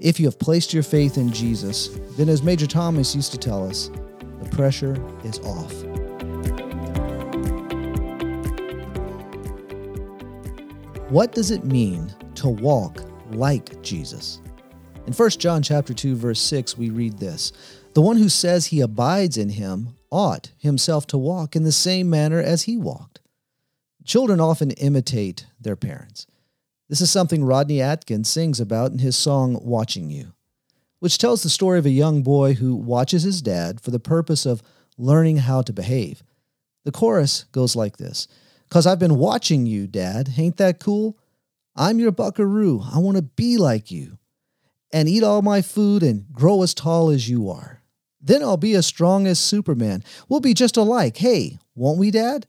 If you have placed your faith in Jesus, then as Major Thomas used to tell us, the pressure is off. What does it mean to walk like Jesus? In 1 John chapter 2 verse 6 we read this, the one who says he abides in him ought himself to walk in the same manner as he walked. Children often imitate their parents. This is something Rodney Atkins sings about in his song Watching You, which tells the story of a young boy who watches his dad for the purpose of learning how to behave. The chorus goes like this Cause I've been watching you, Dad. Ain't that cool? I'm your buckaroo. I want to be like you and eat all my food and grow as tall as you are. Then I'll be as strong as Superman. We'll be just alike. Hey, won't we, Dad?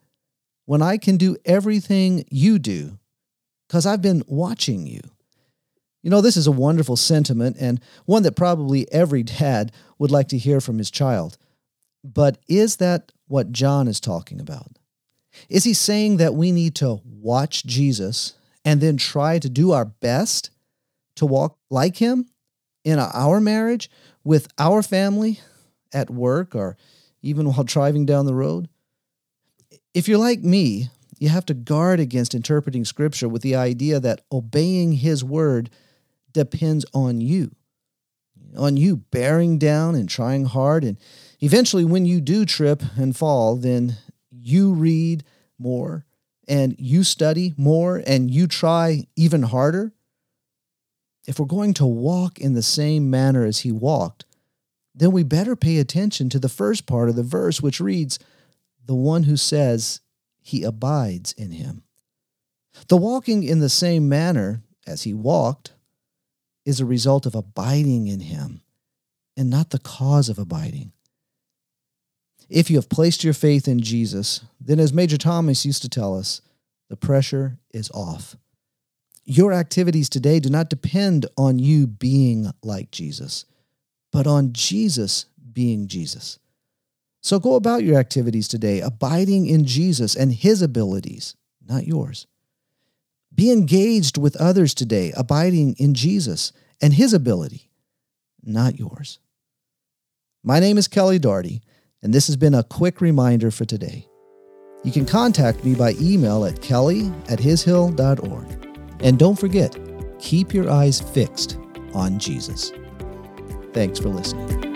When I can do everything you do, because I've been watching you. You know, this is a wonderful sentiment and one that probably every dad would like to hear from his child. But is that what John is talking about? Is he saying that we need to watch Jesus and then try to do our best to walk like him in our marriage, with our family, at work, or even while driving down the road? If you're like me, you have to guard against interpreting Scripture with the idea that obeying His word depends on you, on you bearing down and trying hard. And eventually, when you do trip and fall, then you read more and you study more and you try even harder. If we're going to walk in the same manner as He walked, then we better pay attention to the first part of the verse, which reads, The one who says he abides in him. The walking in the same manner as he walked is a result of abiding in him and not the cause of abiding. If you have placed your faith in Jesus, then as Major Thomas used to tell us, the pressure is off. Your activities today do not depend on you being like Jesus but on Jesus being Jesus. So go about your activities today, abiding in Jesus and his abilities, not yours. Be engaged with others today, abiding in Jesus and his ability, not yours. My name is Kelly Darty, and this has been a quick reminder for today. You can contact me by email at kelly at hishill.org. And don't forget, keep your eyes fixed on Jesus. Thanks for listening.